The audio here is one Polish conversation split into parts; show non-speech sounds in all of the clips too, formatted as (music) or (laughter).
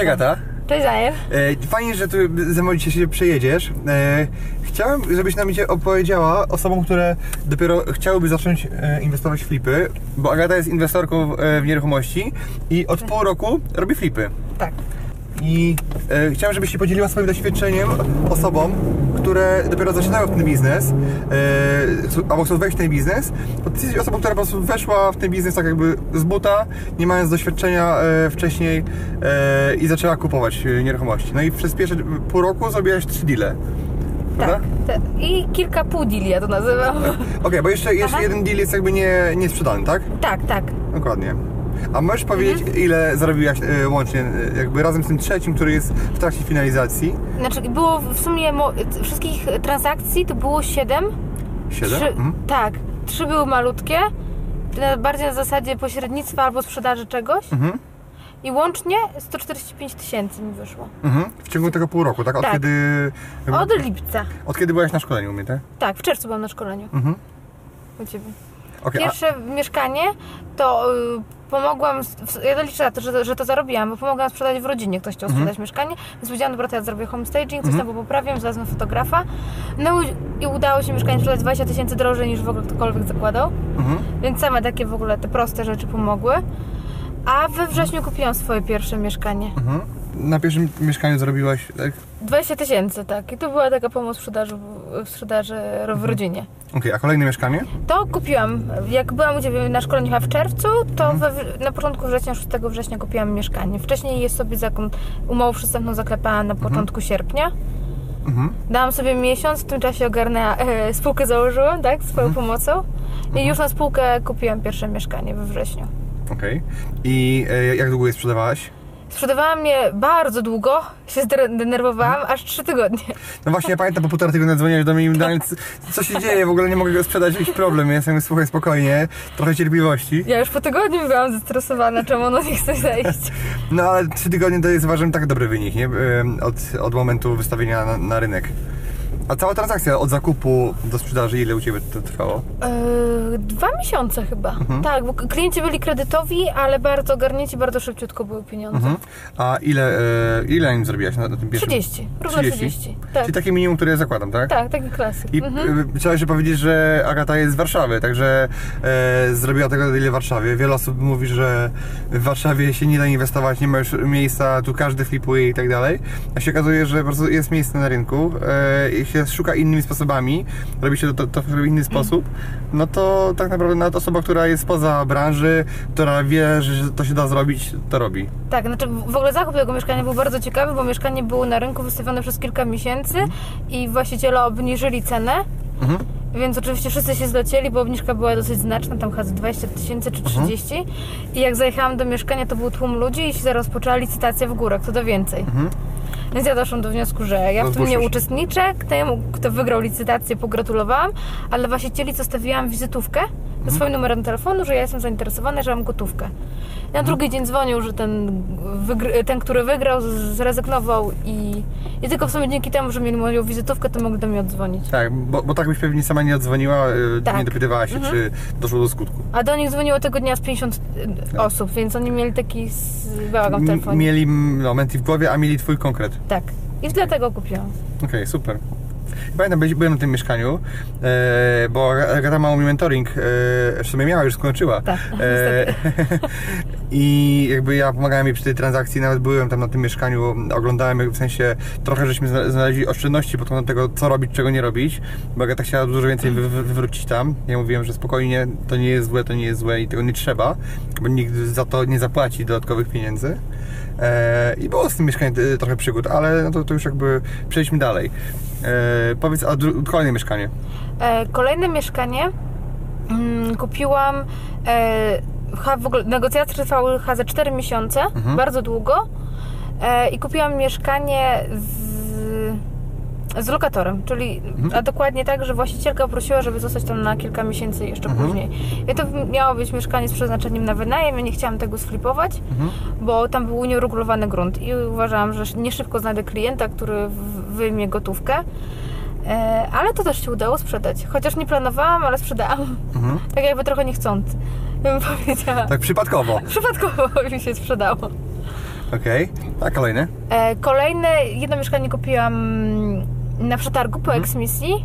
Cześć Agata. Cześć Daniel. E, Fajnie, że tu ze mną dzisiaj się przejedziesz. E, Chciałem, żebyś nam dzisiaj opowiedziała osobom, które dopiero chciałyby zacząć e, inwestować w flipy, bo Agata jest inwestorką w nieruchomości i od pół roku robi flipy. Tak. I e, chciałem, żebyś się podzieliła swoim doświadczeniem osobom, które dopiero zaczynają w ten biznes, e, albo chcą wejść w ten biznes, bo ty jesteś osobą, która po prostu weszła w ten biznes tak jakby z buta, nie mając doświadczenia e, wcześniej e, i zaczęła kupować e, nieruchomości. No i przez pierwsze pół roku zrobiłaś trzy deale. Tak. Te- I kilka pół deali ja to nazywam. Okej, bo jeszcze, jeszcze jeden deal jest jakby nie, nie sprzedany, tak? tak, tak. Dokładnie. A możesz powiedzieć, ile zarobiłaś e, łącznie, e, jakby razem z tym trzecim, który jest w trakcie finalizacji? Znaczy było w sumie mo- wszystkich transakcji to było 7. Siedem? Mhm. Tak. Trzy były malutkie. na- Bardziej na zasadzie pośrednictwa albo sprzedaży czegoś. Mhm. I łącznie 145 tysięcy mi wyszło. Mhm. W ciągu tego pół roku, tak? Od Tak. kiedy. jakby- Od lipca. od kiedy byłaś na szkoleniu u mnie, tak? Tak, w czerwcu byłam na szkoleniu. Mhm. U Ciebie. Okej, a- Pierwsze mieszkanie to y, pomogłam, ja liczę na to, że, że to zarobiłam, bo pomogłam sprzedać w rodzinie, ktoś chciał Mhm. sprzedać mieszkanie, więc powiedziałam, dobra, to ja zrobię homestaging, coś tam poprawiam, znalazłam fotografa, no i- udało się mieszkanie sprzedać 20 tysięcy drożej niż w ogóle ktokolwiek zakładał, Mhm. więc same takie w ogóle te proste rzeczy pomogły. A we wrześniu kupiłam swoje pierwsze mieszkanie. Mhm. Na pierwszym mieszkaniu zarobiłaś, tak? 20 tysięcy, tak. I to była taka pomoc w sprzedaży, w sprzedaży w rodzinie. Okej, a kolejne mieszkanie? To kupiłam. Jak byłam u Ciebie na szkoleniu chyba w czerwcu, to we, na początku września, 6 września kupiłam mieszkanie. Wcześniej je sobie zakon, umowę przystępną zaklepałam na początku sierpnia. Mhm. Dałam sobie miesiąc, w tym czasie ogarnęłam, e, spółkę założyłam, tak, swoją pomocą. I już na spółkę kupiłam pierwsze mieszkanie we wrześniu. Okej. I e, jak długo je sprzedawałaś? Sprzedawałam je bardzo długo, się zdre- denerwowałam, aż 3 tygodnie. No właśnie, ja pamiętam, po półtora tygodnia dzwoniłeś do mnie i mi dałem, co, się dzieje, w ogóle nie mogę go sprzedać, jakiś problem. Ja jestem, słuchaj, spokojnie, trochę cierpliwości. Ja już po tygodniu byłam zestresowana, czemu ono nie chce zejść. No ale trzy tygodnie to jest uważam tak dobry wynik, nie? Od, od momentu wystawienia na, na rynek. A cała transakcja od zakupu do sprzedaży, ile u Ciebie to trwało? Yy, dwa miesiące chyba. Tak, bo klienci byli kredytowi, ale bardzo ogarnięci, bardzo szybciutko były pieniądze. Mhm. A ile, e, ile im zrobiłaś na, na tym pierwszym? 30, równo 30. Tak, Czyli takie minimum, które ja zakładam, tak? tak taki klasyk. I Mhm. trzeba jeszcze powiedzieć, że Agata jest z Warszawy, także e, zrobiła tego deal w Warszawie. Wiele osób mówi, że w Warszawie się nie da inwestować, nie ma już miejsca, tu każdy flipuje i tak dalej. A się okazuje, że po prostu jest miejsce na rynku e, i się szuka innymi sposobami, robi się to, to w inny sposób, no to tak naprawdę nawet osoba, która jest poza branży, która wie, że to się da zrobić, to robi. Tak, znaczy w ogóle zakup tego mieszkania był bardzo ciekawy, bo mieszkanie było na rynku wystawione przez kilka miesięcy i właściciele obniżyli cenę. Mhm. Więc oczywiście wszyscy się zlecieli, bo obniżka była dosyć znaczna, tam chyba z 20 tysięcy czy 30. I jak zajechałam do mieszkania, to był tłum ludzi i się rozpoczęła licytacja w górę, kto da więcej. Więc ja doszłam do wniosku, że ja w tym nie uczestniczę. Temu, kto wygrał licytację, pogratulowałam, ale właścicieli, co stawiłam wizytówkę ze swoim numerem telefonu, że ja jestem zainteresowana, że mam gotówkę. Na drugi dzień dzwonił, że ten, ten który wygrał, zrezygnował i, i tylko w sumie dzięki temu, że mieli moją wizytówkę, to mogli do mnie oddzwonić. Tak, bo, bo tak byś pewnie sama nie odzwoniła, e, Tak. nie dopytywała się, czy doszło do skutku. A do nich dzwoniło tego dnia z 50 osób, więc oni mieli taki bałagan w telefonie. Mieli no, momenty w głowie, a mieli twój konkret. Tak. I dlatego kupiłam. Okej, super. Pamiętam, byłem na tym mieszkaniu, e, bo Agata ma u mnie mentoring, e, w sumie miała, już skończyła. Tak, E, (laughs) I jakby ja pomagałem jej przy tej transakcji, nawet byłem tam na tym mieszkaniu, oglądałem, w sensie trochę żeśmy zna- znaleźli oszczędności pod kątem tego, co robić, czego nie robić, bo Agata chciała dużo więcej wy, wy, wywrócić tam. Ja mówiłem, że spokojnie, to nie jest złe, to nie jest złe i tego nie trzeba, bo nikt za to nie zapłaci dodatkowych pieniędzy. E, I było z tym mieszkaniem e, trochę przygód, ale no to, to już jakby przejdźmy dalej. E, powiedz, dru- kolejne mieszkanie. E, kolejne mieszkanie mm, kupiłam. E, w ogóle negocjacje trwały za 4 miesiące, bardzo długo. e, i kupiłam mieszkanie z, z lokatorem, czyli a dokładnie tak, że właścicielka prosiła, żeby zostać tam na kilka miesięcy jeszcze później. I to miało być mieszkanie z przeznaczeniem na wynajem, ja nie chciałam tego sklipować, bo tam był nieuregulowany grunt i uważałam, że nie szybko znajdę klienta, który w- wyjmie gotówkę. E, ale to też się udało sprzedać. Chociaż nie planowałam, ale sprzedałam. Mhm. (laughs) Tak jakby trochę niechcący, bym (laughs) powiedziała. Tak przypadkowo. Przypadkowo (laughs) mi się sprzedało. Okej. A kolejny? E, kolejne, jedno mieszkanie kupiłam na przetargu po eksmisji.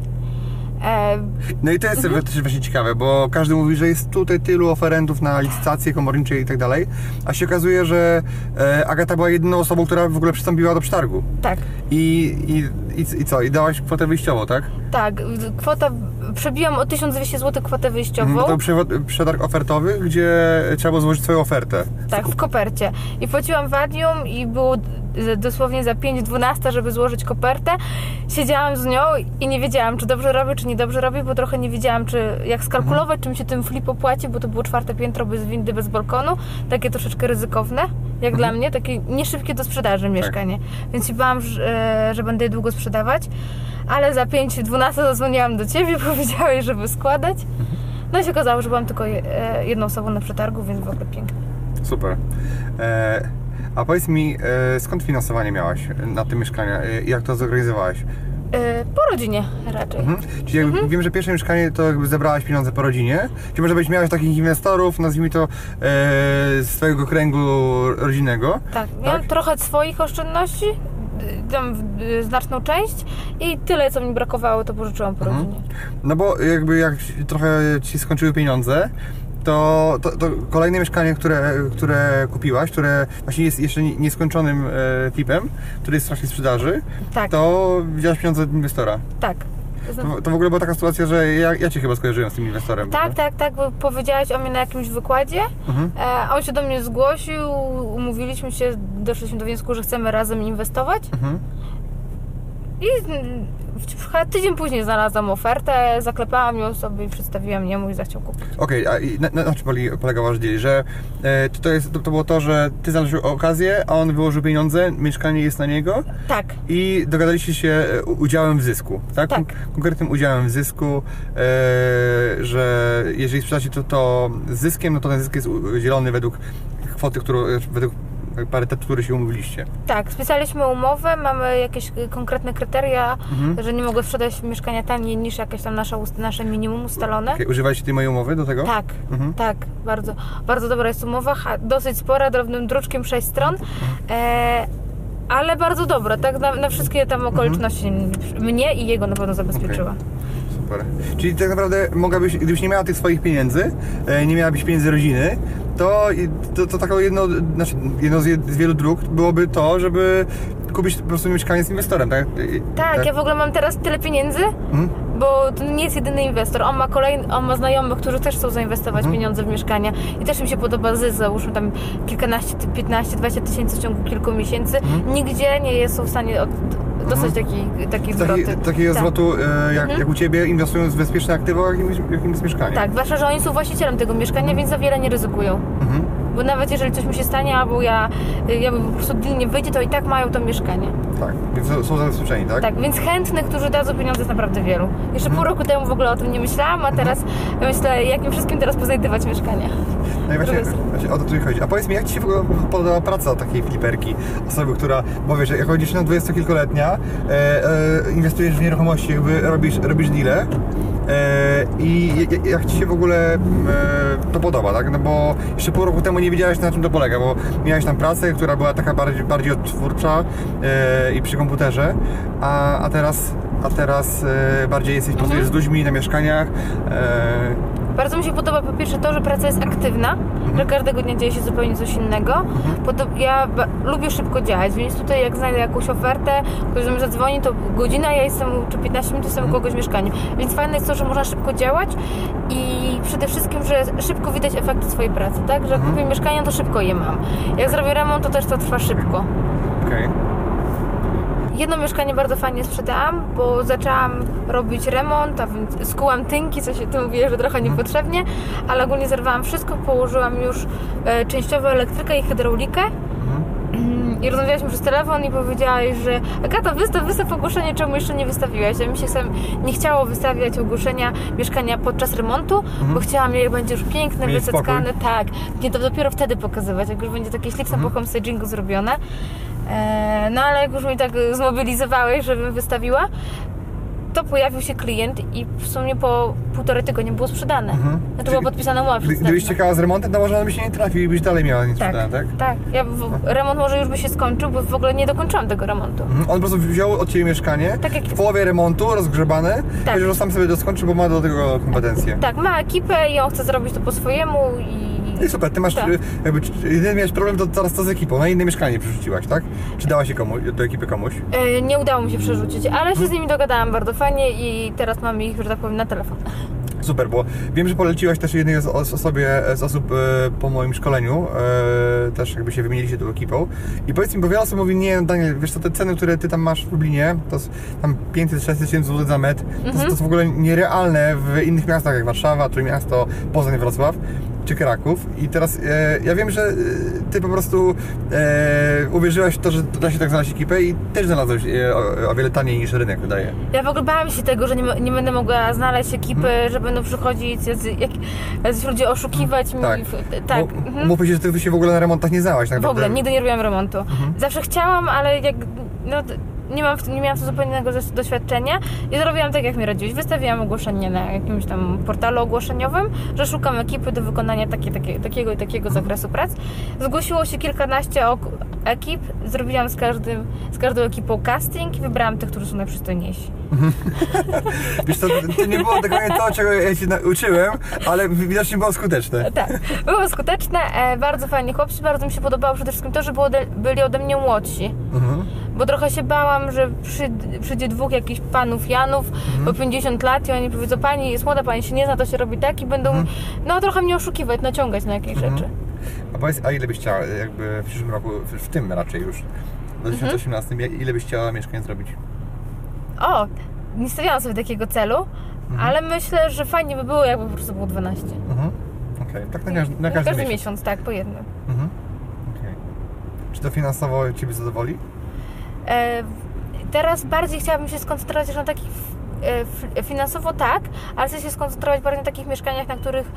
E, No i to jest Mhm. też właśnie ciekawe, bo każdy mówi, że jest tutaj tylu oferentów na licytacje komornicze i tak dalej, a się okazuje, że e, Agata była jedyną osobą, która w ogóle przystąpiła do przetargu. tak, I, i, i, i co? I dałaś kwotę wyjściową, tak? tak. Kwota, przebiłam o 1200 zł kwotę wyjściową. Mhm, To był przetarg ofertowy, gdzie trzeba było złożyć swoją ofertę. Tak, w kopercie. I płaciłam wadium i było dosłownie za 5-12, żeby złożyć kopertę. Siedziałam z nią i nie wiedziałam, czy dobrze robię, czy niedobrze robię, bo trochę nie wiedziałam, czy jak skalkulować, czy mi się ten flip opłaci, bo to było czwarte piętro bez windy, bez balkonu. Takie troszeczkę ryzykowne, jak dla mnie, takie nieszybkie do sprzedaży mieszkanie. Więc się bałam, że, że będę je długo sprzedawać. Ale za 5-12 zadzwoniłam do Ciebie, (laughs) powiedziałeś, żeby składać. No i się okazało, że byłam tylko e, jedną osobą na przetargu, więc w ogóle pięknie. Super. E, a powiedz mi, e, skąd finansowanie miałaś na tym mieszkaniu? E, jak to zorganizowałaś? E, Po rodzinie raczej. Mhm. Czyli jakby wiem, że pierwsze mieszkanie to jakby zebrałaś pieniądze po rodzinie. Czy może być miałaś takich inwestorów, nazwijmy to e, z twojego kręgu rodzinnego? Tak, miałam Tak? trochę swoich oszczędności, tam znaczną część i tyle, co mi brakowało, to pożyczyłam po Mhm. rodzinie. No bo jakby jak trochę ci skończyły pieniądze, to, to, to kolejne mieszkanie, które, które kupiłaś, które właśnie jest jeszcze nie- nieskończonym e, flipem, który jest w trakcie sprzedaży, Tak, to wziąłeś pieniądze od inwestora. tak. To, to w ogóle była taka sytuacja, że ja, ja cię chyba skojarzyłem z tym inwestorem. Tak, prawda? tak, tak, bo powiedziałaś o mnie na jakimś wykładzie, Mhm. e, a on się do mnie zgłosił, umówiliśmy się, doszliśmy do wniosku, że chcemy razem inwestować Mhm. i tydzień później znalazłam ofertę, zaklepałam ją sobie i przedstawiłam jemu i zachciał kupić. Okej, a i na, na, na czym poli- polegał wasz deal? Że e, to, to, jest, to, to było to, że ty znalazłeś okazję, a on wyłożył pieniądze, mieszkanie jest na niego Tak, i dogadaliście się e, udziałem w zysku, tak? Tak. Kon- Konkretnym udziałem w zysku, e, że jeżeli sprzedacie to, to z zyskiem, no to ten zysk jest udzielony według kwoty, którą, według parytetu, który się umówiliście. tak. Spisaliśmy umowę, mamy jakieś y, konkretne kryteria, Mhm. że nie mogę sprzedać mieszkania taniej niż jakieś tam nasze, nasze minimum ustalone. Okay. Używaliście tej mojej umowy do tego? Tak, Mhm. tak, bardzo, bardzo dobra jest umowa, dosyć spora, drobnym druczkiem 6 stron, e, ale bardzo dobra, tak, na, na wszystkie tam okoliczności mnie i jego na pewno zabezpieczyła. Super. Czyli tak naprawdę mogłabyś, gdybyś nie miała tych swoich pieniędzy, e, nie miałabyś pieniędzy rodziny, to, to, to taką jedno, znaczy jedno z, jed- z wielu dróg byłoby to, żeby kupić po prostu mieszkanie z inwestorem, tak? I- Tak, ja w ogóle mam teraz tyle pieniędzy, Mhm. bo to nie jest jedyny inwestor. On ma kolejny, on ma znajomych, którzy też chcą zainwestować Mhm. pieniądze w mieszkania i też mi się podoba zysk, załóżmy tam kilkanaście, ty- 15, 20 tysięcy w ciągu kilku miesięcy. Mhm. Nigdzie nie jest są w stanie od, dostać takiej, takiej zwroty. Taki, takiego Tak. zwrotu, e, jak, Mhm. jak u Ciebie, inwestując w bezpieczne aktywa, jakim, jakim jest mieszkanie. Tak, zwłaszcza, że oni są właścicielem tego mieszkania, więc za wiele nie ryzykują. Mhm. Bo nawet jeżeli coś mi się stanie, albo ja, ja po prostu deal nie wyjdzie, to i tak mają to mieszkanie. Tak, więc są- zabezpieczeni, tak? Tak, więc chętnych, którzy dadzą pieniądze jest naprawdę wielu. Jeszcze pół roku temu w ogóle o tym nie myślałam, a teraz myślę, jakim wszystkim teraz poznajdywać mieszkania. No i właśnie, właśnie o to tu mi chodzi. A powiedz mi, jak Ci się w ogóle podoba praca takiej fliperki? Osoby, która, bo wiesz, jako dziewczyna dwudziestokilkoletnia e, e, inwestujesz w nieruchomości, jakby robisz, robisz deale e, i jak, Ci się w ogóle to podoba, tak? No bo jeszcze pół roku temu nie wiedziałeś na czym to polega, bo miałeś tam pracę, która była taka bardziej, bardziej odtwórcza i przy komputerze, a, a teraz a teraz bardziej jesteś, pracujesz z ludźmi na mieszkaniach. Bardzo mi się podoba po pierwsze to, że praca jest aktywna, że każdego dnia dzieje się zupełnie coś innego. Podob- ja lubię szybko działać, więc tutaj jak znajdę jakąś ofertę, ktoś do mnie zadzwoni, to godzina, ja jestem, czy 15 minut jestem u kogoś w mieszkaniu. Więc fajne jest to, że można szybko działać i przede wszystkim, że szybko widać efekty swojej pracy, tak? Że kupię mieszkanie, to szybko je mam. Jak zrobię remont, to też to trwa szybko. Okej. Jedno mieszkanie bardzo fajnie sprzedałam, bo zaczęłam robić remont, a więc skułam tynki, co się tu mówię, że trochę niepotrzebnie, ale ogólnie zerwałam wszystko, położyłam już e, częściowo elektrykę i hydraulikę. I rozmawialiśmy przez telefon i powiedziałaś, że Agata, wystaw, wystaw ogłoszenie, czemu jeszcze nie wystawiłaś? Ja mi się sam nie chciało wystawiać ogłoszenia mieszkania podczas remontu, bo chciałam, jak będzie już piękne, Mhm. Mieć wyseckane, tak. Nie to dopiero wtedy pokazywać, jak już będzie takie śliczne Mhm. po homestagingu zrobione. E, no ale jak już mi tak zmobilizowałeś, żebym wystawiła, to pojawił się klient i w sumie po półtorej tygodnia było sprzedane. Mhm. Znaczy była Czyli podpisana umowa gdybyś czekała z remontem, to może on by się nie trafił i byś dalej miała nic Tak, sprzedane, tak? tak. Ja w, remont może już by się skończył, bo w ogóle nie dokończyłam tego remontu. Mhm. On po prostu wziął od Ciebie mieszkanie, Tak jak w połowie remontu, rozgrzebane, Tak. powiedział, że sam sobie to skończy, bo ma do tego kompetencje. Tak, ma ekipę i on chce zrobić to po swojemu i... No i super, Ty masz, Tak. jakby, jedyny miałeś problem, to teraz to z ekipą, na inne mieszkanie przerzuciłaś, tak? Czy dałaś się komuś, do ekipy komuś? E, Nie udało mi się przerzucić, ale się z nimi dogadałam bardzo fajnie i teraz mam ich, że tak powiem, na telefon. Super, bo wiem, że poleciłaś też jednej z, os- osobie, z osób e, po moim szkoleniu, e, też jakby się wymieniliście tą ekipą. I powiedz mi, bo wiele osób mówi, nie Daniel, wiesz co, te ceny, które ty tam masz w Lublinie, to tam 500-600 tysięcy złotych za metr, to, Mhm. to jest w ogóle nierealne w innych miastach jak Warszawa, Trójmiasto, Poznań, Wrocław czy Kraków. I teraz e, ja wiem, że e, ty po prostu e, uwierzyłaś w to, że da się tak znaleźć ekipę i też znalazłeś e, o, o wiele taniej niż rynek wydaje. Ja w ogóle bałam się tego, że nie, nie będę mogła znaleźć ekipy, Mhm. że będą przychodzić jacy, jak, jacyś ludzie oszukiwać mi. Tak. w- tak. Bo, mhm. Mówmy się, że ty się w ogóle na remontach nie znałaś. Tak W ogóle, nigdy nie robiłam remontu. Mhm. Zawsze chciałam, ale jak, no, nie, mam, nie miałam zupełnie innego doś- doświadczenia i zrobiłam tak, jak mi radziłeś. Wystawiłam ogłoszenie na jakimś tam portalu ogłoszeniowym, że szukam ekipy do wykonania takie, takie, takiego i takiego zakresu prac. Zgłosiło się kilkanaście ekip, zrobiłam z, każdym, z każdą ekipą casting i wybrałam tych, którzy są najprzystojniejsi. (laughs) Wiesz co, to nie było dokładnie to, czego ja się nauczyłem, ale widocznie było skuteczne. Tak, było skuteczne, e, bardzo fajni chłopcy, bardzo mi się podobało przede wszystkim to, że było byli ode mnie młodsi. Mhm. Bo trochę się bałam, że przy, przyjdzie dwóch jakichś panów Janów po 50 lat i oni powiedzą, pani jest młoda, pani się nie zna, to się robi tak i będą, no trochę mnie oszukiwać, naciągać na jakieś Mhm. rzeczy. A powiedz, a ile byś chciała jakby w przyszłym roku, w, w tym raczej już, w 2018, ile byś chciała mieszkań zrobić? O, nie stawiałam sobie takiego celu, ale myślę, że fajnie by było, jakby po prostu było 12. Mhm. Okej, tak na, każdy, na każdy, miesiąc. miesiąc, tak, po jednym. Mhm. Okej. Czy to finansowo Ciebie zadowoli? E, teraz bardziej chciałabym się skoncentrować na takich e, finansowo tak, ale chcę się skoncentrować bardziej na takich mieszkaniach, na których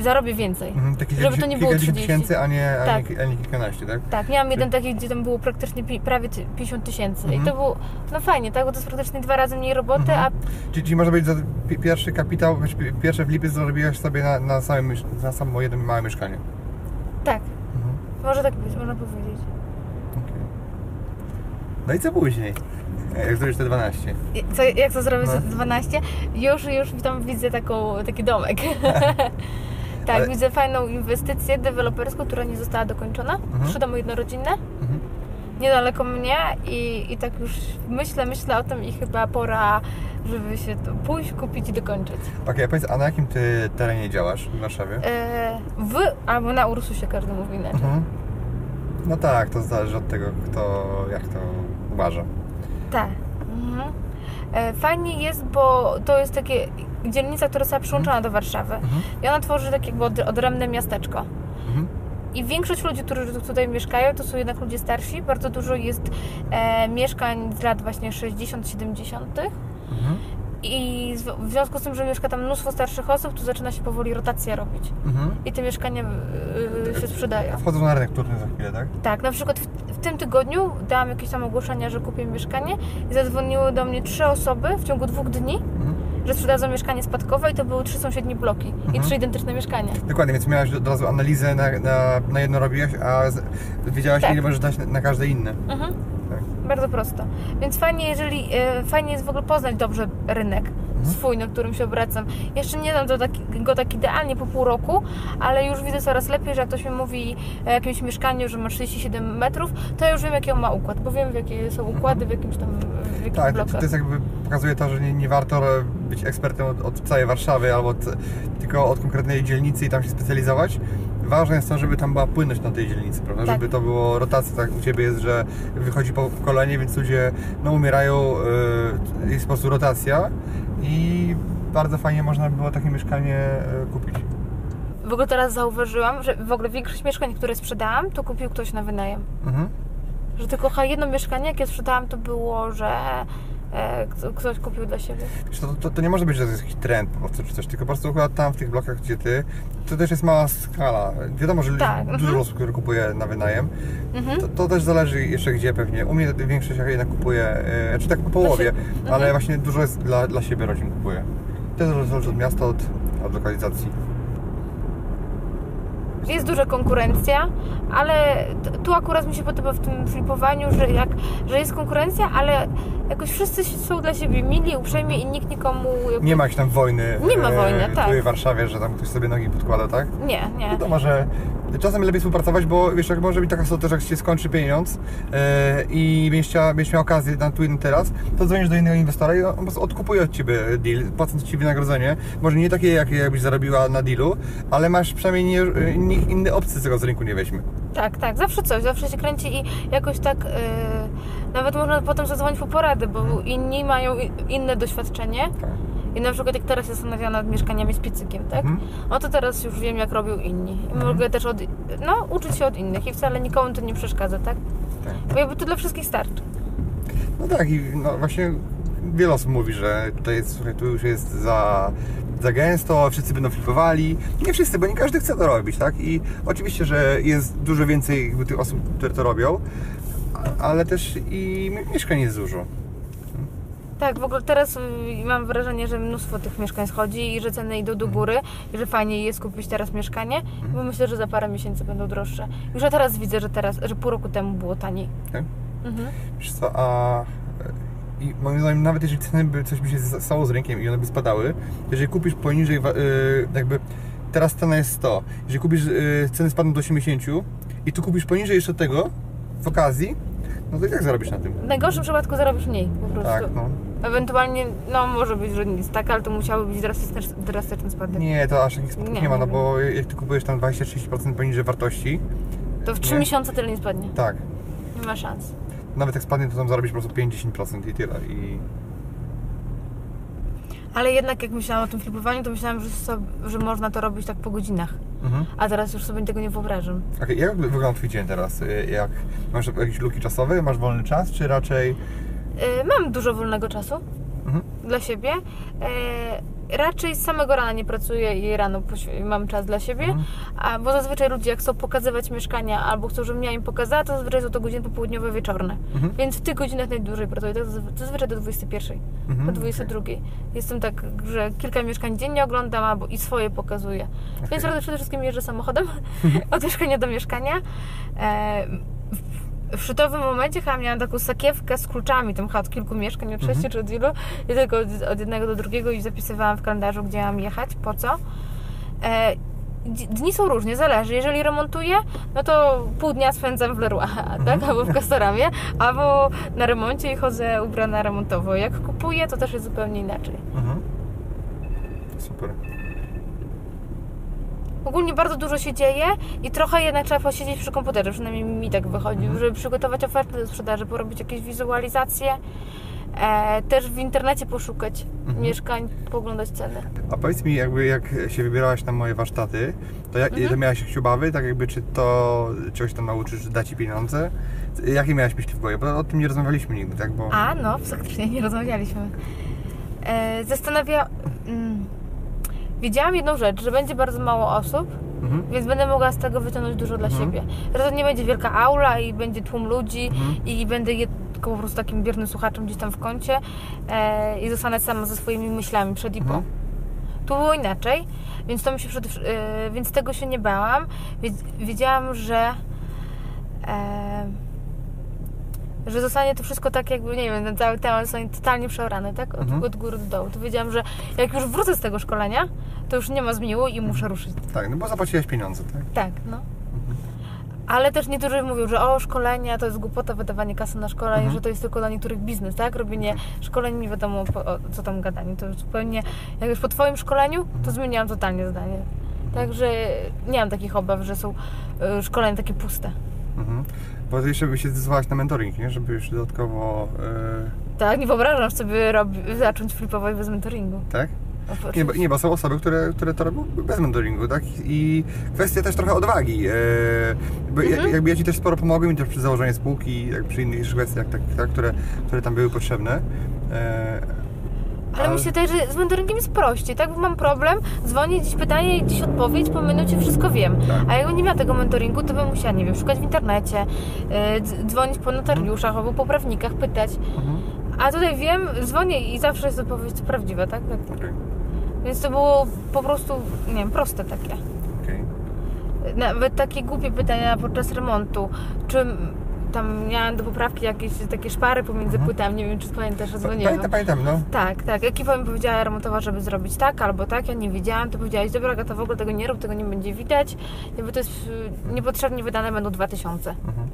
zarobię więcej. Mhm. Takie Żeby to nie było kilkadziesiąt 30. tysięcy, a nie, a, Tak. nie, a nie kilkanaście, tak? Tak, miałam jeden taki, gdzie tam było praktycznie pi- prawie ty- 50 tysięcy i Mhm. to było, no fajnie, tak, bo to jest praktycznie dwa razy mniej roboty, Mhm. a Czyli, czyli może być za pi- pierwszy kapitał, pi- pierwsze flipy zrobiłaś sobie na, na, samym, na samo jedno małe mieszkanie. tak, Mhm. może tak być, można powiedzieć. No i co później? Jak zrobisz te 12? I Co, jak to zrobię No. za 12? Już, już tam widzę taką, taki domek. (laughs) tak, Ale- widzę fajną inwestycję deweloperską, która nie została dokończona, Mhm. trzy domy jednorodzinne. Mhm. niedaleko mnie i, i tak już myślę, myślę o tym i chyba pora, żeby się to pójść, kupić i dokończyć. Okej, a powiedz, a na jakim ty terenie działasz w Warszawie? E, w albo na Ursusie każdy mówi inaczej. Mhm. No tak, to zależy od tego, kto jak to uważa. Tak. Mhm. E, fajnie jest, bo to jest takie dzielnica, która została przyłączona do Warszawy Mhm. i ona tworzy takie jakby od, odrębne miasteczko. Mhm. I większość ludzi, którzy tutaj mieszkają, to są jednak ludzie starsi. Bardzo dużo jest e, mieszkań z lat właśnie 60-70. Mhm. I w związku z tym, że mieszka tam mnóstwo starszych osób, to zaczyna się powoli rotacja robić. Mhm. I te mieszkania yy, się sprzedają. Wchodzą na rynek turny za chwilę, tak? Tak, na przykład w, w tym tygodniu dałam jakieś tam ogłoszenia, że kupię mieszkanie i zadzwoniły do mnie trzy osoby w ciągu dwóch dni, Mhm. że sprzedadzą mieszkanie spadkowe i to były trzy sąsiednie bloki i Mhm. trzy identyczne mieszkania. Dokładnie, więc miałaś od razu analizę na, na, na jedno robiłaś, a z, wiedziałaś Tak. ile możesz dać na, na każde inne. Mhm. Bardzo prosto. Więc fajnie, jeżeli e, fajnie jest w ogóle poznać dobrze rynek swój, na którym się obracam. Jeszcze nie znam go tak idealnie po pół roku, ale już widzę coraz lepiej, że jak ktoś mi mówi o jakimś mieszkaniu, że ma 37 metrów, to ja już wiem, jaki on ma układ, bo wiem, jakie są układy w jakimś tam w jakich Tak, to, blokach. to jest jakby pokazuje to, że nie, nie warto być ekspertem od, od całej Warszawy albo od, tylko od konkretnej dzielnicy i tam się specjalizować. Ważne jest to, żeby tam była płynność na tej dzielnicy, prawda? Tak. Żeby to było rotacja, tak u Ciebie jest, że wychodzi po kolenie, więc ludzie no, umierają, yy, jest po prostu rotacja i bardzo fajnie można by było takie mieszkanie yy, kupić. W ogóle teraz zauważyłam, że w ogóle większość mieszkań, które sprzedałam, to kupił ktoś na wynajem. Mhm. Że tylko jedno mieszkanie, jakie sprzedałam, to było, że e, ktoś kupił dla siebie. Wiesz, To, to, to nie może być, że to jest jakiś trend po prostu, czy coś, tylko po prostu akurat tam w tych blokach, gdzie ty, to też jest mała skala. Wiadomo, że Tak, dużo mhm. osób, które kupuje na wynajem, Mhm. to, to też zależy jeszcze gdzie pewnie. U mnie większość jednak kupuje, e, czy tak po połowie. Mhm. ale właśnie dużo jest dla, dla siebie rodzin kupuje. To też zależy od miasta, od, od lokalizacji. Jest duża konkurencja, ale tu akurat mi się podoba w tym flipowaniu, że, jak, że jest konkurencja, ale jakoś wszyscy są dla siebie mili, uprzejmi i nikt nikomu... jakby- Nie ma jakiejś tam wojny. Nie ma wojny, tak. Tu w Warszawie, że tam ktoś sobie nogi podkłada, tak? Nie, nie. Wiadomo, że czasem lepiej współpracować, bo wiesz, jak może być taka sytuacja, że jak się skończy pieniądz e, i będziesz, miał okazję na tu i teraz, to dzwonisz do innego inwestora i on po prostu odkupuje od ciebie deal, płacąc ci wynagrodzenie. Może nie takie, jakie jakbyś zarobiła na dealu, ale masz przynajmniej nie, nikt inny opcji z tego z rynku nie weźmie. Tak, tak, zawsze coś, zawsze się kręci i jakoś tak yy, nawet można potem zadzwonić po porady, bo inni mają inne doświadczenie. Tak. I na przykład jak teraz się zastanawiam nad mieszkaniami z piecykiem, tak? Mhm. No to teraz już wiem, jak robią inni. I mogę też od, no, uczyć się od innych i wcale nikomu to nie przeszkadza, tak? Tak. Bo jakby to dla wszystkich starczy. No tak i no właśnie wiele osób mówi, że tutaj jest, słuchaj, tu już jest za, za gęsto, wszyscy będą flipowali. Nie wszyscy, bo nie każdy chce to robić, tak? I oczywiście, że jest dużo więcej jakby tych osób, które to robią, ale też i mi- mieszkań jest dużo. Tak, w ogóle teraz y, mam wrażenie, że mnóstwo tych mieszkań schodzi i że ceny idą do góry i że fajniej jest kupić teraz mieszkanie, bo myślę, że za parę miesięcy będą droższe. Już ja teraz widzę, że teraz, że pół roku temu było taniej. Tak? Mhm. Wiesz co, a i moim zdaniem nawet jeżeli ceny by coś by się stało z rynkiem i one by spadały, jeżeli kupisz poniżej y, jakby teraz cena jest 100, jeżeli kupisz y, ceny spadną do 80 i tu kupisz poniżej jeszcze tego w okazji, no to i tak zarobisz na tym. W najgorszym przypadku zarobisz mniej po prostu. Tak, no. Ewentualnie, no może być, że nic tak, ale to musiały być drastyczne, drastyczne spadek. Nie, to aż takich spadków Nie, nie, ma, no bo jak ty kupujesz tam 20-30% poniżej wartości, To w 3 Nie. miesiące tyle nie spadnie. tak, Nie ma szans. nawet jak spadnie, to tam zarobisz po prostu 5-10% i tyle. I Ale jednak jak myślałam o tym flipowaniu, to myślałam, że, sobie, że można to robić tak po godzinach. mhm. A teraz już sobie tego nie wyobrażam. Okej, jak wygląda twój dzień teraz? Y, Jak masz jakieś luki czasowe, masz wolny czas, czy raczej... Yy, mam dużo wolnego czasu Mhm. dla siebie. Yy, raczej z samego rana nie pracuję i rano mam czas dla siebie. Mhm. A, bo zazwyczaj ludzie jak chcą pokazywać mieszkania albo chcą, żebym ja im pokazała, to zazwyczaj są to godziny popołudniowe, wieczorne. Mhm. Więc w tych godzinach najdłużej pracuję. Tak zazwy- zazwyczaj do 21, Mhm, do 22. Jestem tak, że kilka mieszkań dziennie oglądam albo i swoje pokazuję. Więc Okej. przede wszystkim jeżdżę samochodem (laughs) od mieszkania do mieszkania. E, w- szczytowym momencie chyba miałam taką sakiewkę z kluczami, tam chyba od kilku mieszkań, od sześciu czy od ilu, i tylko od, od jednego do drugiego i zapisywałam w kalendarzu, gdzie mam jechać, po co. E, Dni są różnie, zależy. Jeżeli remontuję, no to pół dnia spędzam w Leroy, (laughs) tak? Albo w Castoramie, albo na remoncie i chodzę ubrana remontowo. Jak kupuję, to też jest zupełnie inaczej. Mhm. Super. Ogólnie bardzo dużo się dzieje i trochę jednak trzeba posiedzieć przy komputerze, przynajmniej mi tak wychodzi, żeby przygotować ofertę do sprzedaży, porobić jakieś wizualizacje, e, też w internecie poszukać mieszkań, poglądać ceny. A powiedz mi, jakby jak się wybierałaś na moje warsztaty, to, jak, Mhm. to miałaś jakieś obawy, tak jakby czy to czegoś tam nauczysz, czy da ci pieniądze? Jakie miałaś myśli w głowie? Bo o tym nie rozmawialiśmy nigdy, tak? Bo... A, no, faktycznie nie rozmawialiśmy. E, zastanawia... Mm, wiedziałam jedną rzecz, że będzie bardzo mało osób, Mhm. więc będę mogła z tego wyciągnąć dużo dla Mhm. siebie. Że to nie będzie wielka aula i będzie tłum ludzi Mhm. i będę je, tylko po prostu takim biernym słuchaczem gdzieś tam w kącie e, i zostanę sama ze swoimi myślami przed i po. Mhm. Tu było inaczej, więc to mi się przede, e, więc tego się nie bałam. Wiedziałam, że e, że zostanie to wszystko tak jakby, nie wiem, ten cały temat zostanie totalnie przeorany, tak? Od, Mhm. od góry do dołu. To wiedziałam, że jak już wrócę z tego szkolenia, to już nie ma zmiłu i muszę ruszyć. Tak, no bo zapłaciłaś pieniądze, tak? Tak, no. Ale też niektórzy mówią, że o, szkolenia to jest głupota, wydawanie kasy na szkolenie, Mhm. że to jest tylko dla niektórych biznes, tak? Robienie szkoleń nie wiadomo po, o, co tam gadanie. To zupełnie, jak już po Twoim szkoleniu, to zmieniałam totalnie zdanie. Także nie mam takich obaw, że są y, szkolenia takie puste. Mhm. Bo ty jeszcze by się zdecydowałaś na mentoring, nie? Żeby jeszcze dodatkowo... Yy, Tak, nie wyobrażam sobie robi, zacząć flipować bez mentoringu. tak? Nie, bo- nie, bo są osoby, które, które to robią bez mentoringu, tak? I kwestia też trochę odwagi. E, bo ja, Mhm. jakby ja Ci też sporo pomogłem i też przy założeniu spółki, jak przy innych kwestiach, tak, tak, które, które tam były potrzebne. E, Ale mi się wydaje, że z mentoringiem jest prościej, tak? Bo mam problem, dzwonię, gdzieś pytanie i gdzieś odpowiedź, po minucie wszystko wiem. Tak. A jakbym nie miała tego mentoringu, to bym musiała, nie wiem, szukać w internecie, yy, dz- dzwonić po notariuszach albo po prawnikach, pytać. mhm, A tutaj wiem, dzwonię i zawsze jest odpowiedź prawdziwa, tak? tak? okej, Więc to było po prostu, nie wiem, proste takie. okej. Nawet takie głupie pytania podczas remontu. Czy tam miałam do poprawki jakieś takie szpary pomiędzy Mhm. płytami, nie wiem, czy pamiętasz, że dzwoniłam. Pamiętam, pamiętam, no. Tak, tak. Ekipa mi powiedziała remontowa, żeby zrobić tak albo tak. Ja nie wiedziałam, to powiedziałaś, dobra, to w ogóle tego nie rób, tego nie będzie widać. Jakby to jest y, niepotrzebnie wydane będą 2000. Mhm.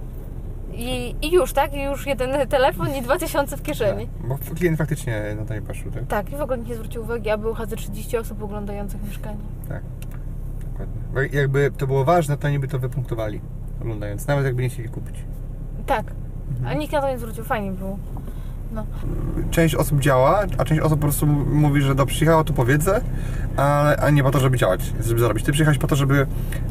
I, I już, tak? I już jeden (laughs) telefon i 2000 w kieszeni. Bo klient faktycznie na nie patrzył, tak? Tak, i w ogóle nie zwrócił uwagi, a było chyba ze 30 osób oglądających mieszkanie. Tak. Dokładnie. Bo jakby to było ważne, to oni by to wypunktowali, oglądając, nawet jakby nie chcieli kupić. Tak. A nikt na to nie zwrócił, fajnie było. No. część osób działa, a część osób po prostu mówi, że do przyjechało tu po wiedzę, ale, a nie po to, żeby działać, żeby zarobić. Ty przyjechałeś po to, żeby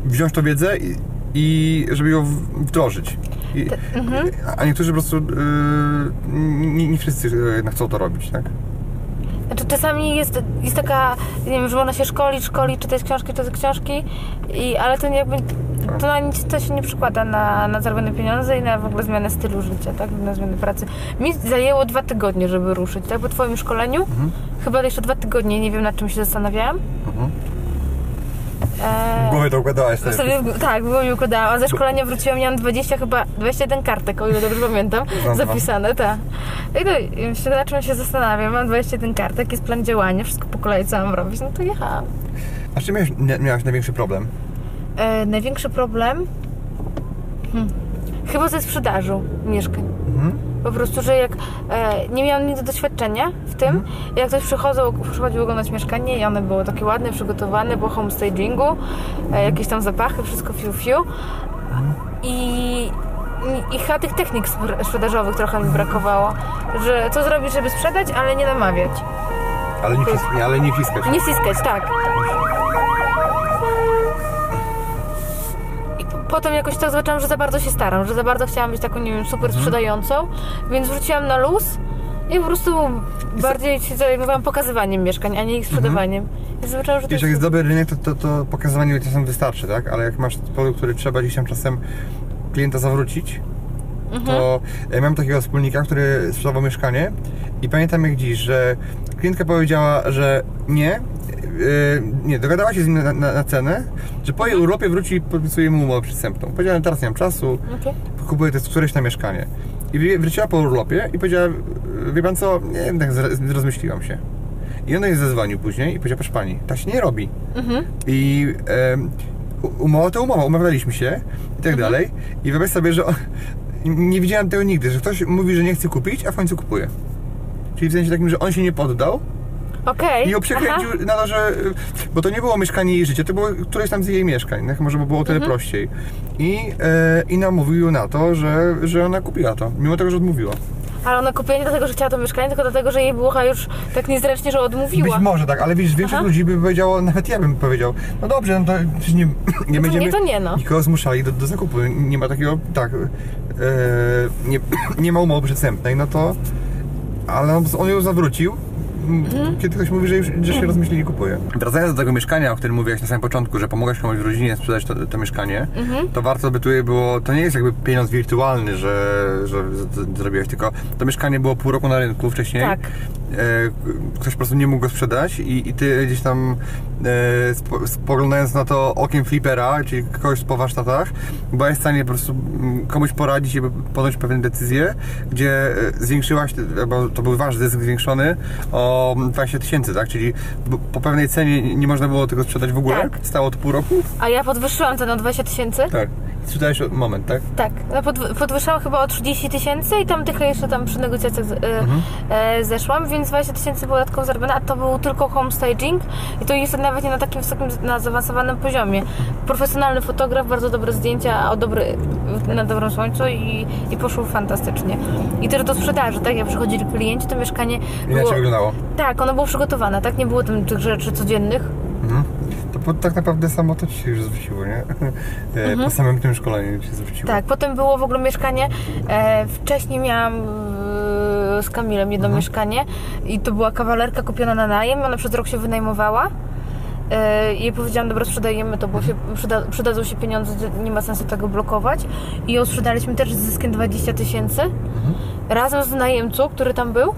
wziąć tą wiedzę i, i żeby ją wdrożyć. I, mhm. A niektórzy po prostu, yy, nie, nie wszyscy jednak chcą to robić, tak? Znaczy czasami jest, jest taka, nie wiem, że można się szkolić, szkolić, czytać książki, czytać książki, i, ale to jakby, to na nic to się nie przykłada na, na zarobione pieniądze i na w ogóle zmianę stylu życia, tak, na zmianę pracy. Mi zajęło dwa tygodnie, żeby ruszyć, tak, po twoim szkoleniu, Mhm. chyba jeszcze dwa tygodnie, nie wiem nad czym się zastanawiałam. Mhm. Eee, W głowie to układałaś sobie. sobie, tak, było mi układałam, a ze szkolenia wróciłam, miałam 20 chyba, 21 kartek, o ile dobrze pamiętam, Znam, zapisane, tak. I to, myślę, na czym się zastanawiam, mam 21 kartek, jest plan działania, wszystko po kolei, co mam robić, no to jechałam. A z czym miałeś, miałaś największy problem? E, największy problem? Hmm. Chyba ze sprzedażą mieszkań. Mhm. Po prostu, że jak e, nie miałam nigdy doświadczenia w tym, jak ktoś przychodził, przychodził oglądać mieszkanie i one było takie ładne, przygotowane po homestagingu, e, jakieś tam zapachy, wszystko fiu fiu. I, i, i chyba tych technik spr- sprzedażowych trochę mi brakowało. Że co zrobić, żeby sprzedać, ale nie namawiać. Ale nie, wcis- nie, ale nie wciskać. Nie ściskać, tak. I p- potem jakoś tak zobaczyłam, że za bardzo się staram, że za bardzo chciałam być taką, nie wiem, super sprzedającą, więc wróciłam na luz i po prostu bardziej się zajmowałam pokazywaniem mieszkań, a nie ich sprzedawaniem. I zobaczyłam, że to Wiesz, jak jest dobry rynek, to, to, to pokazywanie czasem wystarczy, tak? Ale jak masz produkt, który trzeba gdzieś tam czasem klienta zawrócić, to ja miałem takiego wspólnika, który sprzedawał mieszkanie i pamiętam jak dziś, że klientka powiedziała, że nie, nie, dogadała się z nim na, na, na cenę, że po jej urlopie wróci i podpisuje mu umowę przystępną. Powiedziałem, teraz nie mam czasu, Okej. kupuję to któreś na mieszkanie. I wr- wróciła po urlopie i powiedziała, wie pan co, nie wiem, tak rozmyśliłam się. I on do niej zadzwonił później i powiedział, proszę pani, tak się nie robi. Mhm. I u- umowa to umowa, umawialiśmy się i tak dalej. I wyobraź sobie, że nie widziałem tego nigdy, że ktoś mówi, że nie chce kupić, a w końcu kupuje. Czyli w sensie takim, że on się nie poddał Okej. i ją Aha. przekręcił na to, że... Bo to nie było mieszkanie jej życia, to było któreś tam z jej mieszkań, tak? może by było o tyle Mhm. prościej. I, e, I namówił ją na to, że, że ona kupiła to, mimo tego, że odmówiła. Ale ona kupiła nie dlatego, że chciała to mieszkanie, tylko dlatego, że jej było już tak niezręcznie, że odmówiła. Być może tak, ale widzisz, większość Aha. ludzi by powiedziało, nawet ja bym powiedział, no dobrze, no to przecież nie, nie to będziemy nie, to nie, no. nikogo zmuszali do, do zakupu. Nie ma takiego, tak, e, nie, nie ma umowy przystępnej, no to, ale on, on ją zawrócił, Mhm. kiedy ktoś mówi, że, już, że się rozmyślili i kupuje. Wracając do tego mieszkania, o którym mówiłeś na samym początku, że pomogłeś komuś w rodzinie sprzedać to, to mieszkanie, Mhm. to warto by tu było, to nie jest jakby pieniądz wirtualny, że, że z- z- zrobiłeś, tylko to mieszkanie było pół roku na rynku wcześniej. Tak. E, ktoś po prostu nie mógł go sprzedać i, i ty gdzieś tam e, spo, spoglądając na to okiem flipera, czyli kogoś po warsztatach, byłeś w stanie po prostu mm, komuś poradzić i podjąć pewne decyzje, gdzie e, zwiększyłaś, bo to był wasz zysk zwiększony o 20 tysięcy, tak? Czyli po pewnej cenie nie można było tego sprzedać w ogóle. Tak. Stało to pół roku. A ja podwyższyłam cenę o 20 tysięcy. Tak. Sprzedałeś moment, tak? Tak, no podw- podwyższałam chyba o 30 tysięcy i tam dychę jeszcze tam przy negocjacjach e, Mhm. e, zeszłam, więc 20 tysięcy było dodatkowo zarobione, a to był tylko home staging i to jest nawet nie na takim wysokim, na zaawansowanym poziomie. Profesjonalny fotograf, bardzo dobre zdjęcia, o dobry, na dobrym słońcu i, i poszło fantastycznie. I też do sprzedaży, tak, jak przychodzili klienci, to mieszkanie Inaczej było... wyglądało. Tak, ono było przygotowane, tak, nie było tam tych rzeczy codziennych. Mhm. To po, tak naprawdę samo to ci się już zwróciło, nie? (laughs) E, Po samym tym szkoleniu ci się zwróciło. Tak, potem było w ogóle mieszkanie. E, wcześniej miałam e, z Kamilem jedno mieszkanie i to była kawalerka kupiona na najem. Ona przez rok się wynajmowała. I jej powiedziałam, dobra, sprzedajemy to, bo się przyda, przydadzą się pieniądze, nie ma sensu tego blokować. I ją sprzedaliśmy też z zyskiem 20 tysięcy. Razem z najemcą, który tam był.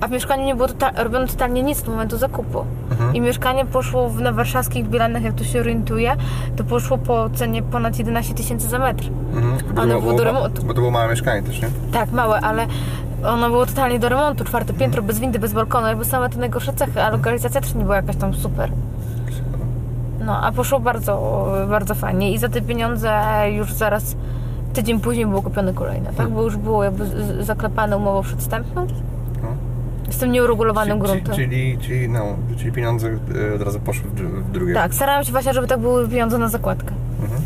A w mieszkaniu nie było tota- robione totalnie nic do momentu zakupu. Mhm. I mieszkanie poszło w, na warszawskich bilanach, jak to się orientuje, to poszło po cenie ponad 11 tysięcy za metr. Mhm. Bo, Ale to było do remontu. bo to było małe mieszkanie też, nie? Tak, małe, ale ono było totalnie do remontu. Czwarte piętro, bez windy, bez balkonu, jakby same te najgorsze cechy, a lokalizacja też nie była jakaś tam super. No, a poszło bardzo, bardzo fajnie i za te pieniądze już zaraz tydzień później było kupione kolejne, tak? Bo już było jakby z- z- zaklepane umową przedstępną. Z tym nieuregulowanym Czyli- gruntem. Czyli, czyli, no, czyli pieniądze e, od razu poszły w, dru- w drugie. Tak, starałam się właśnie, żeby tak były pieniądze na zakładkę. Mhm.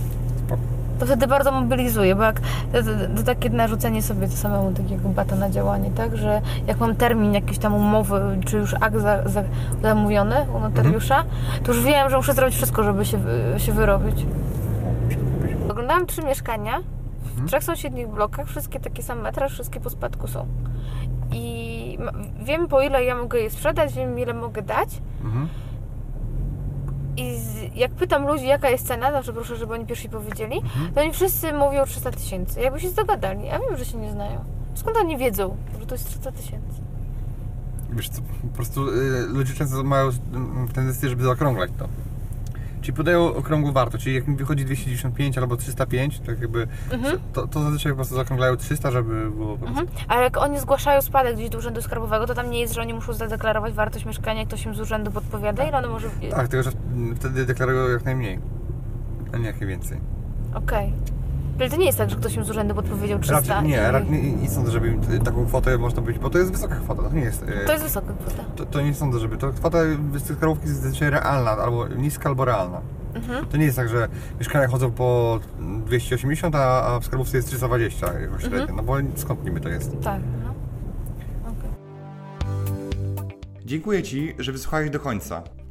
Spoko. To wtedy bardzo mobilizuje, bo jak to, to, to takie narzucenie sobie to samemu takiego bata na działanie, tak? Że jak mam termin jakiejś tam umowy, czy już akt za, za, zamówiony u notariusza, to już wiem, że muszę zrobić wszystko, żeby się, się wyrobić. Oglądałam trzy mieszkania w trzech sąsiednich blokach, wszystkie takie same metra, wszystkie po spadku są. I wiem po ile ja mogę je sprzedać, wiem ile mogę dać. Mhm. I z, jak pytam ludzi, jaka jest cena, zawsze proszę, żeby oni pierwsi powiedzieli, to oni wszyscy mówią 300 tysięcy. Jakby się zdogadali. Ja wiem, że się nie znają. Skąd oni wiedzą, że to jest 300 tysięcy? Wiesz co, po prostu y, ludzie często mają mm, tendencję, żeby zaokrąglać to. Czyli podają okrągłą wartość, czyli jak mi wychodzi 295 albo 305, tak jakby to, to zazwyczaj po prostu zaokrąglają 300, żeby było po. Mhm. Ale jak oni zgłaszają spadek gdzieś do urzędu skarbowego, to tam nie jest, że oni muszą zadeklarować wartość mieszkania, ktoś im z urzędu podpowiada, ile ono może... Tak, tylko że wtedy deklarują jak najmniej, a nie jak najwięcej. Okej. Ale to nie jest tak, że ktoś im z urzędu podpowiedział 300. Raczej, nie, i- raczej nie, nie sądzę, żeby im taką kwotę można być, bo to jest wysoka kwota, to nie jest... y, To jest wysoka kwota. To, to nie sądzę, żeby. To kwota skarówki jest zazwyczaj realna, albo niska, albo realna. Mhm. To nie jest tak, że mieszkania chodzą po 280, a, a w skarbówce jest 320 jako średnio. No bo skąd niby to jest? Tak, no. Okej. Dziękuję Ci, że wysłuchałeś do końca.